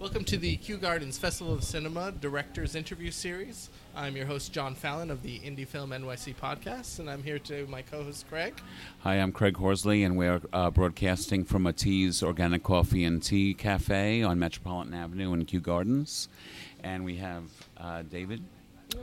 Welcome to the Kew Gardens Festival of Cinema Directors Interview Series. I'm your host, John Fallon of the Indie Film NYC podcast, and I'm here today with my co host, Craig. Hi, I'm Craig Horsley, and we're uh, broadcasting from Ateaz Organic Coffee and Tea Cafe on Metropolitan Avenue in Kew Gardens. And we have uh, David.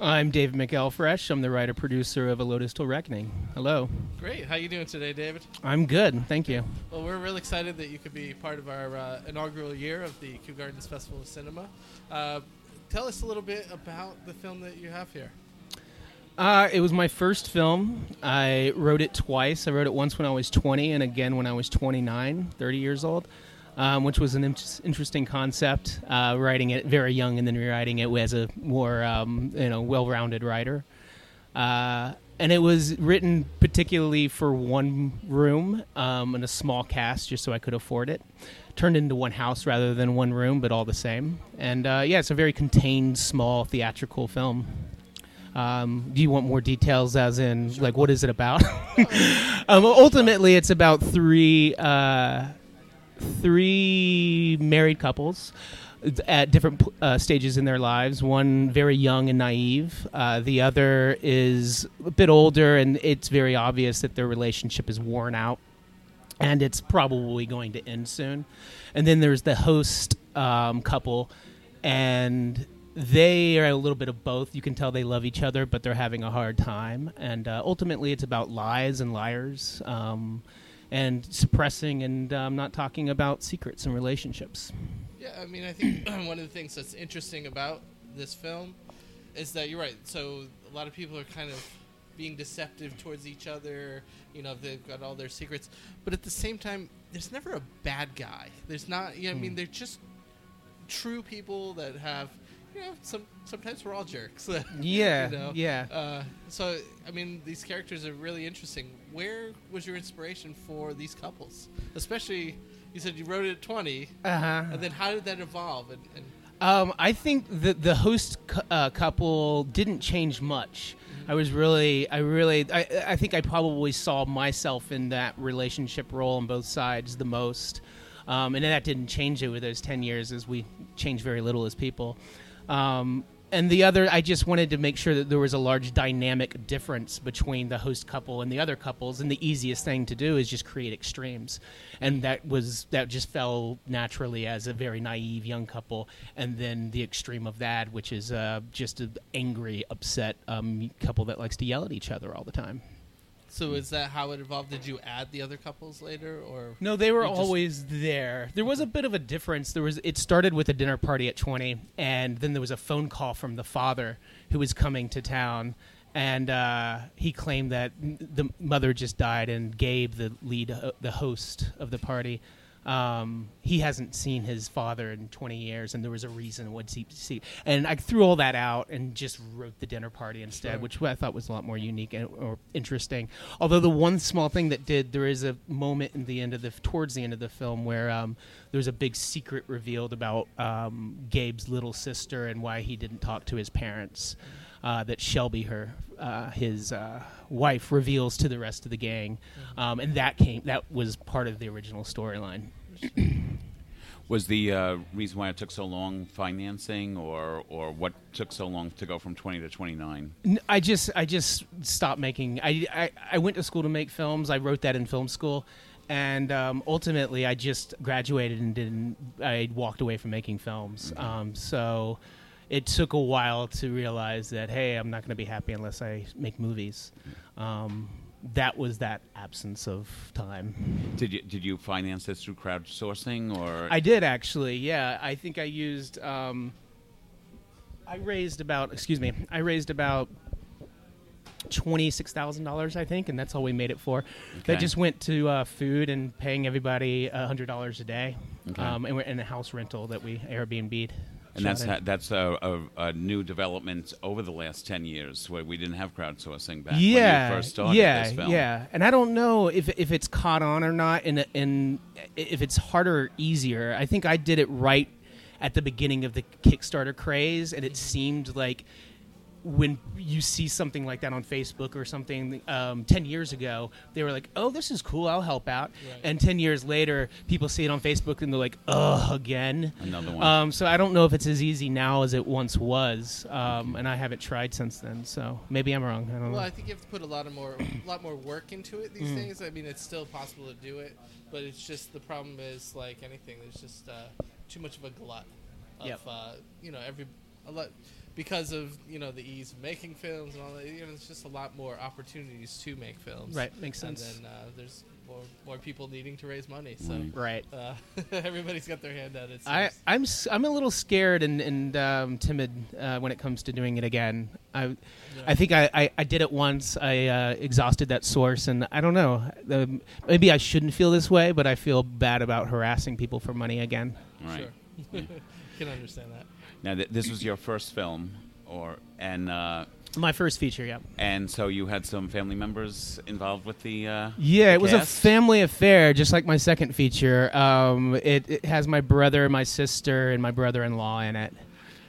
I'm David McElfresh. I'm the writer producer of A Lotus Till Reckoning. Hello. Great. How you doing today, David? I'm good. Thank you. Well, we're really excited that you could be part of our uh, inaugural year of the Kew Gardens Festival of Cinema. Uh, tell us a little bit about the film that you have here. Uh, it was my first film. I wrote it twice. I wrote it once when I was 20 and again when I was 29, 30 years old um, which was an in- interesting concept. Uh, writing it very young and then rewriting it as a more um, you know well-rounded writer. Uh, and it was written particularly for one room um, and a small cast, just so I could afford it. Turned into one house rather than one room, but all the same. And uh, yeah, it's a very contained, small theatrical film. Um, do you want more details, as in, like, what is it about? um, ultimately, it's about three uh, three married couples at different uh, stages in their lives. One very young and naive. Uh, the other is a bit older, and it's very obvious that their relationship is worn out, and it's probably going to end soon. And then there's the host um, couple, and they are a little bit of both. You can tell they love each other, but they're having a hard time. And uh, ultimately, it's about lies and liars. Um, and suppressing and um, not talking about secrets and relationships. Yeah, I mean, I think one of the things that's interesting about this film is that you're right. So a lot of people are kind of being deceptive towards each other. You know, they've got all their secrets, but at the same time, there's never a bad guy. There's not. Yeah, I mean, hmm. they're just true people that have you know, some sometimes we're all jerks. yeah, you know? yeah. Uh, so, I mean, these characters are really interesting. Where was your inspiration for these couples? Especially, you said you wrote it at twenty, uh-huh. and then how did that evolve? And, and um, I think the the host cu- uh, couple didn't change much. Mm-hmm. I was really, I really, I, I think I probably saw myself in that relationship role on both sides the most. Um, and that didn't change over those 10 years as we change very little as people. Um, and the other, I just wanted to make sure that there was a large dynamic difference between the host couple and the other couples. And the easiest thing to do is just create extremes, and that was that just fell naturally as a very naive young couple, and then the extreme of that, which is uh, just an angry, upset um, couple that likes to yell at each other all the time. So is that how it evolved? Did you add the other couples later, or no? They were always there. There was a bit of a difference. There was. It started with a dinner party at twenty, and then there was a phone call from the father who was coming to town, and uh, he claimed that the mother just died, and Gabe, the lead, uh, the host of the party, um, he hasn't seen his father in 20 years, and there was a reason what he see. And I threw all that out and just wrote the dinner party instead, sure. which I thought was a lot more unique and or interesting. Although the one small thing that did, there is a moment in the end of the towards the end of the film where um, there's a big secret revealed about um, Gabe's little sister and why he didn't talk to his parents. Uh, that Shelby, her uh, his uh, wife, reveals to the rest of the gang, mm-hmm. um, and that came that was part of the original storyline. was the uh, reason why it took so long financing, or or what took so long to go from twenty to twenty nine? I just I just stopped making. I, I I went to school to make films. I wrote that in film school and um, ultimately I just graduated and didn't. I walked away from making films. Mm-hmm. Um, so it took a while to realize that hey, I'm not going to be happy unless I make movies. Um, that was that absence of time. Did you did you finance this through crowdsourcing or? I did actually. Yeah, I think I used. Um, I raised about. Excuse me. I raised about twenty six thousand dollars, I think, and that's all we made it for. Okay. That just went to uh, food and paying everybody hundred dollars a day, okay. um, and, and a house rental that we Airbnb'd and that's ha- that's a, a, a, new development over the last ten years, where we didn't have crowdsourcing back yeah, when you first started yeah, this film. Yeah, and I don't know if if it's caught on or not, and and if it's harder or easier. I think I did it right at the beginning of the Kickstarter craze, and it seemed like when you see something like that on Facebook or something um, 10 years ago, they were like, oh, this is cool, I'll help out. Right. And 10 years later, people see it on Facebook and they're like, ugh, again. Another one. Um, so I don't know if it's as easy now as it once was, um, and I haven't tried since then. So maybe I'm wrong. I don't know. Well, I think you have to put a lot of more, a lot more work into it these Mm. days. I mean, it's still possible to do it, but it's just the problem is like anything. There's just uh, too much of a glut of Yep. uh, you know every a lot because of you know the ease of making films and all that. You know, it's just a lot more opportunities to make films. Right, makes sense. And then uh, there's more more people needing to raise money. So Right. right. uh, everybody's got their hand out. It I, seems. I'm s- I'm a little scared and and um, timid uh, when it comes to doing it again. I I think I, I, I did it once. I uh, exhausted that source, and I don't know. Um, maybe I shouldn't feel this way, but I feel bad about harassing people for money again. right. Sure. Can understand that. Now, th- this was your first film, or and uh, My first feature, yeah. and so you had some family members involved with the. Uh, Yeah, it was a family affair, just like my second feature. Um, it, it has my brother, my sister, and my brother-in-law in it.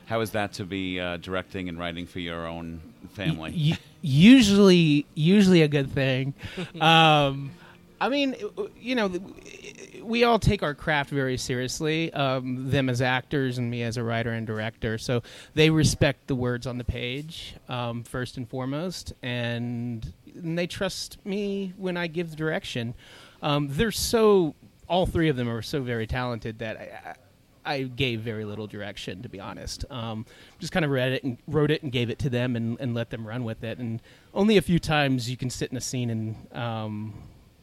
How is that to be uh, directing and writing for your own family? U- usually, usually a good thing. um, I mean, you know, we all take our craft very seriously. Um, them as actors and me as a writer and director. So they respect the words on the page um, first and foremost, and, and they trust me when I give direction. Um, they're so. All three of them are so very talented that I, I gave very little direction, to be honest. Um, just kind of read it and wrote it and gave it to them and, and let them run with it. And only a few times you can sit in a scene and um,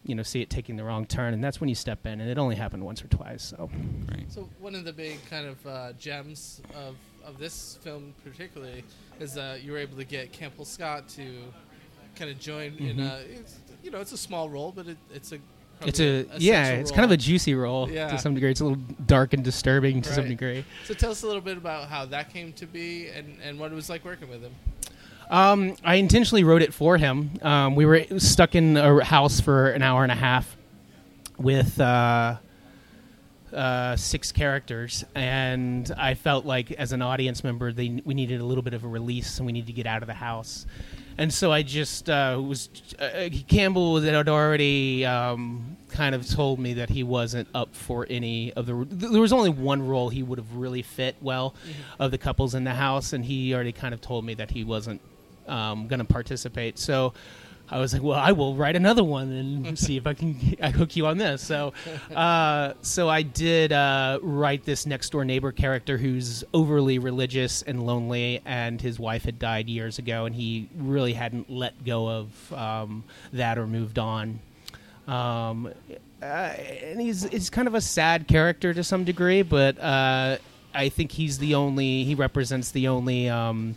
you know see it taking the wrong turn, and that's when you step in. And it only happened once or twice. So Great. So one of the big kind of uh, gems of, of this film particularly is that you were able to get Campbell Scott to kind of join in Mhm. a it's, you know it's a small role but it, it's a it's probably a yeah, essential it's kind of a juicy role Yeah. to some degree. It's a little dark and disturbing to some degree. so tell us a little bit about how that came to be and, and what it was like working with him. Um, I intentionally wrote it for him. Um, we were stuck in a house for an hour and a half with uh, uh, six characters, and I felt like as an audience member, they, we needed a little bit of a release, and we needed to get out of the house. And so I just uh, was. Uh, Campbell had already um, kind of told me that he wasn't up for any of the. There was only one role he would have really fit well of the couples in the house, and he already kind of told me that he wasn't um, going to participate. So I was like, well, I will write another one and see if I can I hook you on this. So, uh, so I did uh, write this next door neighbor character who's overly religious and lonely, and his wife had died years ago, and he really hadn't let go of um, that or moved on. Um, uh, and he's he's kind of a sad character to some degree, but uh, I think he's the only he represents the only um,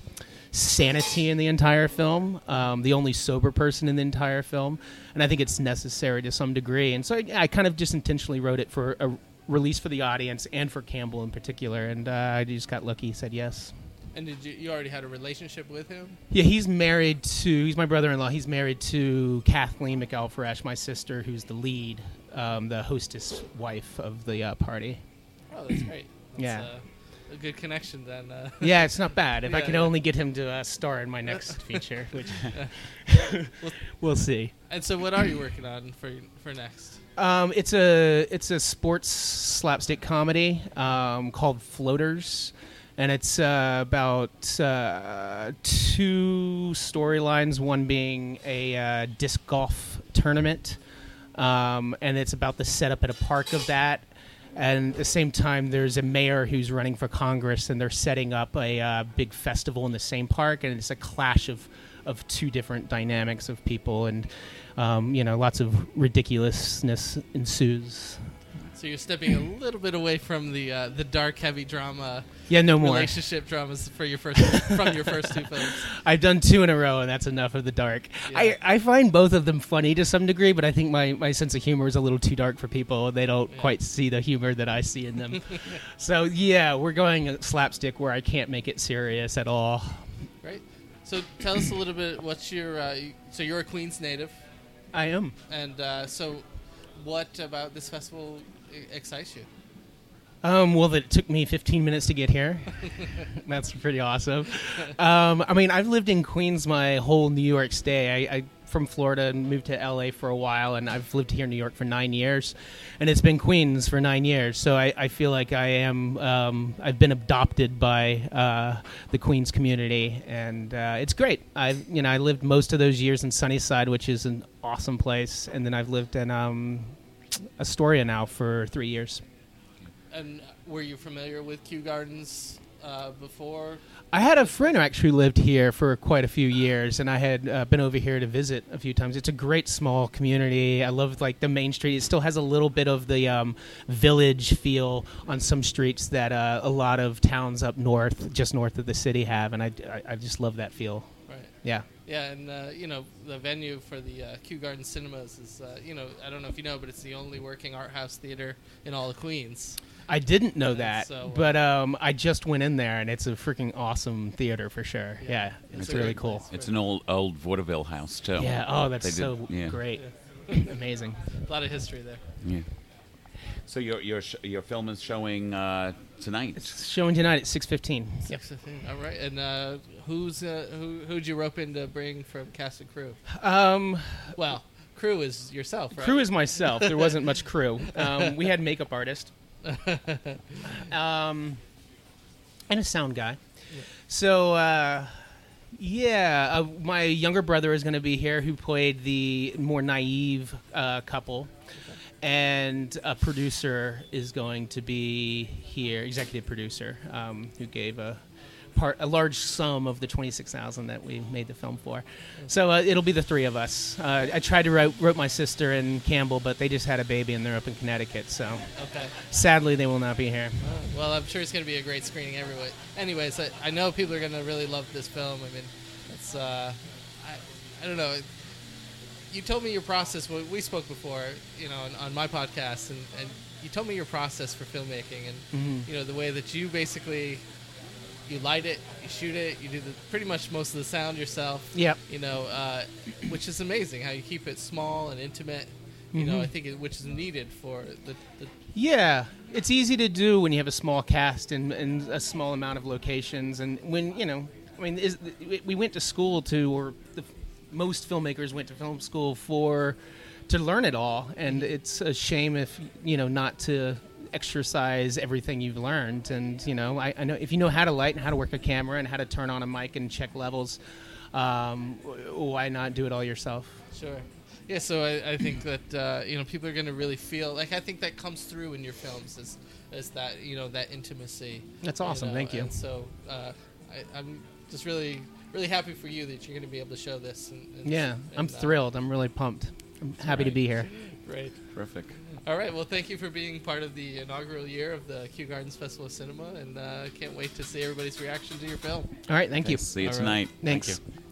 sanity in the entire film, um, the only sober person in the entire film, and I think it's necessary to some degree. And so I, I kind of just intentionally wrote it for a release for the audience and for Campbell in particular, and uh, I just got lucky. He said yes. And did you you already had a relationship with him? Yeah, he's married to. He's my brother-in-law. He's married to Kathleen McElfresh, my sister, who's the lead, um, the hostess wife of the uh, party. Oh, that's great. That's, Yeah. uh, a good connection then. Uh, Yeah, it's not bad. If I can yeah. only get him to uh, star in my next feature, which we'll see. and so, what are you working on for for next? Um, it's a it's a sports slapstick comedy um, called Floaters, and it's uh, about uh, two storylines. One being a uh, disc golf tournament, um, and it's about the setup at a park of that. And at the same time, there's a mayor who's running for Congress, and they're setting up a uh, big festival in the same park, and it's a clash of of two different dynamics of people, and um, you know, lots of ridiculousness ensues. So you're stepping a little bit away from the uh, the dark, heavy drama, Yeah, no more. relationship dramas for your first from your first two films. I've done two in a row, and that's enough of the dark. Yeah. I, I find both of them funny to some degree, but I think my, my sense of humor is a little too dark for people. They don't Yeah. quite see the humor that I see in them. so, yeah, we're going slapstick where I can't make it serious at all. Right. So tell us a little bit. What's your uh, so you're a Queens native, I am. and uh, so what about this festival excites you? Um, well, it took me 15 minutes to get here. That's pretty awesome. Um, I mean, I've lived in Queens my whole New York stay. I, I from Florida and moved to LA for a while, and I've lived here in New York for nine years, and it's been Queens for nine years. So I, I feel like I am um, I've been adopted by uh, the Queens community, and uh, it's great. I you know I lived most of those years in Sunnyside, which is an awesome place, and then I've lived in um, Astoria now for three years. And were you familiar with Kew Gardens uh, before? I had a friend who actually lived here for quite a few years, and I had uh, been over here to visit a few times. It's a great small community. I love like the main street. It still has a little bit of the um, village feel on some streets that uh, a lot of towns up north, just north of the city, have, and I, I, I just love that feel. Right. Yeah. Yeah, and uh, you know the venue for the uh, Kew Garden Cinemas is uh, you know I don't know if you know, but it's the only working art house theater in all of Queens. I didn't know And that, so, uh, but um, I just went in there, and it's a freaking awesome theater for sure. Yeah. Yeah, It's it's, really cool. place. It's an old old vaudeville house too. Yeah. Oh, that's They did- so yeah. great. Amazing. A lot of history there. Yeah. So your your sh- your film is showing uh, tonight. It's showing tonight at six fifteen. Yep. Six fifteen. All right, and uh, who's uh, who? Who'd you rope in to bring from cast and crew? Um, Well, crew is yourself, right? crew is myself. There wasn't much crew. Um, we had makeup artist, um, and a sound guy. So uh, yeah, uh, my younger brother is going to be here, who played the more naive uh, couple, and a producer is going to be here, executive producer, um, who gave a part a large sum of the twenty six thousand that we made the film for. So uh, it'll be the three of us. Uh, I tried to write, wrote my sister and Campbell, but they just had a baby and they're up in Connecticut. So Okay. sadly, they will not be here. Uh, well, I'm sure it's going to be a great screening everywhere. Anyways, I, I know people are going to really love this film. I mean, it's uh, I, I don't know. You told me your process. We we spoke before, you know, on, on my podcast, and, and you told me your process for filmmaking, and Mhm. you know the way that you basically you light it, you shoot it, you do the, pretty much most of the sound yourself. Yep. You know, uh, which is amazing how you keep it small and intimate. You know, Mhm. I think it, which is needed for the, the Yeah, it's easy to do when you have a small cast and, and a small amount of locations, and when you know, I mean, is, we went to school to, or the, most filmmakers went to film school for to learn it all, and it's a shame if you know not to exercise everything you've learned. And you know, I, I know if you know how to light and how to work a camera and how to turn on a mic and check levels, um, why not do it all yourself? Sure. Yeah, so I, I think that uh, you know people are going to really feel like I think that comes through in your films is is that you know that intimacy. That's awesome. know, Thank you. And so uh, I, I'm just really really happy for you that you're going to be able to show this. And, and Yeah, I'm uh, thrilled. I'm really pumped. I'm happy to be here. Great. Terrific. All right. Well, thank you for being part of the inaugural year of the Kew Gardens Festival of Cinema, and uh, can't wait to see everybody's reaction to your film. All right, thank you. See you All right. tonight. Thank Thanks. you.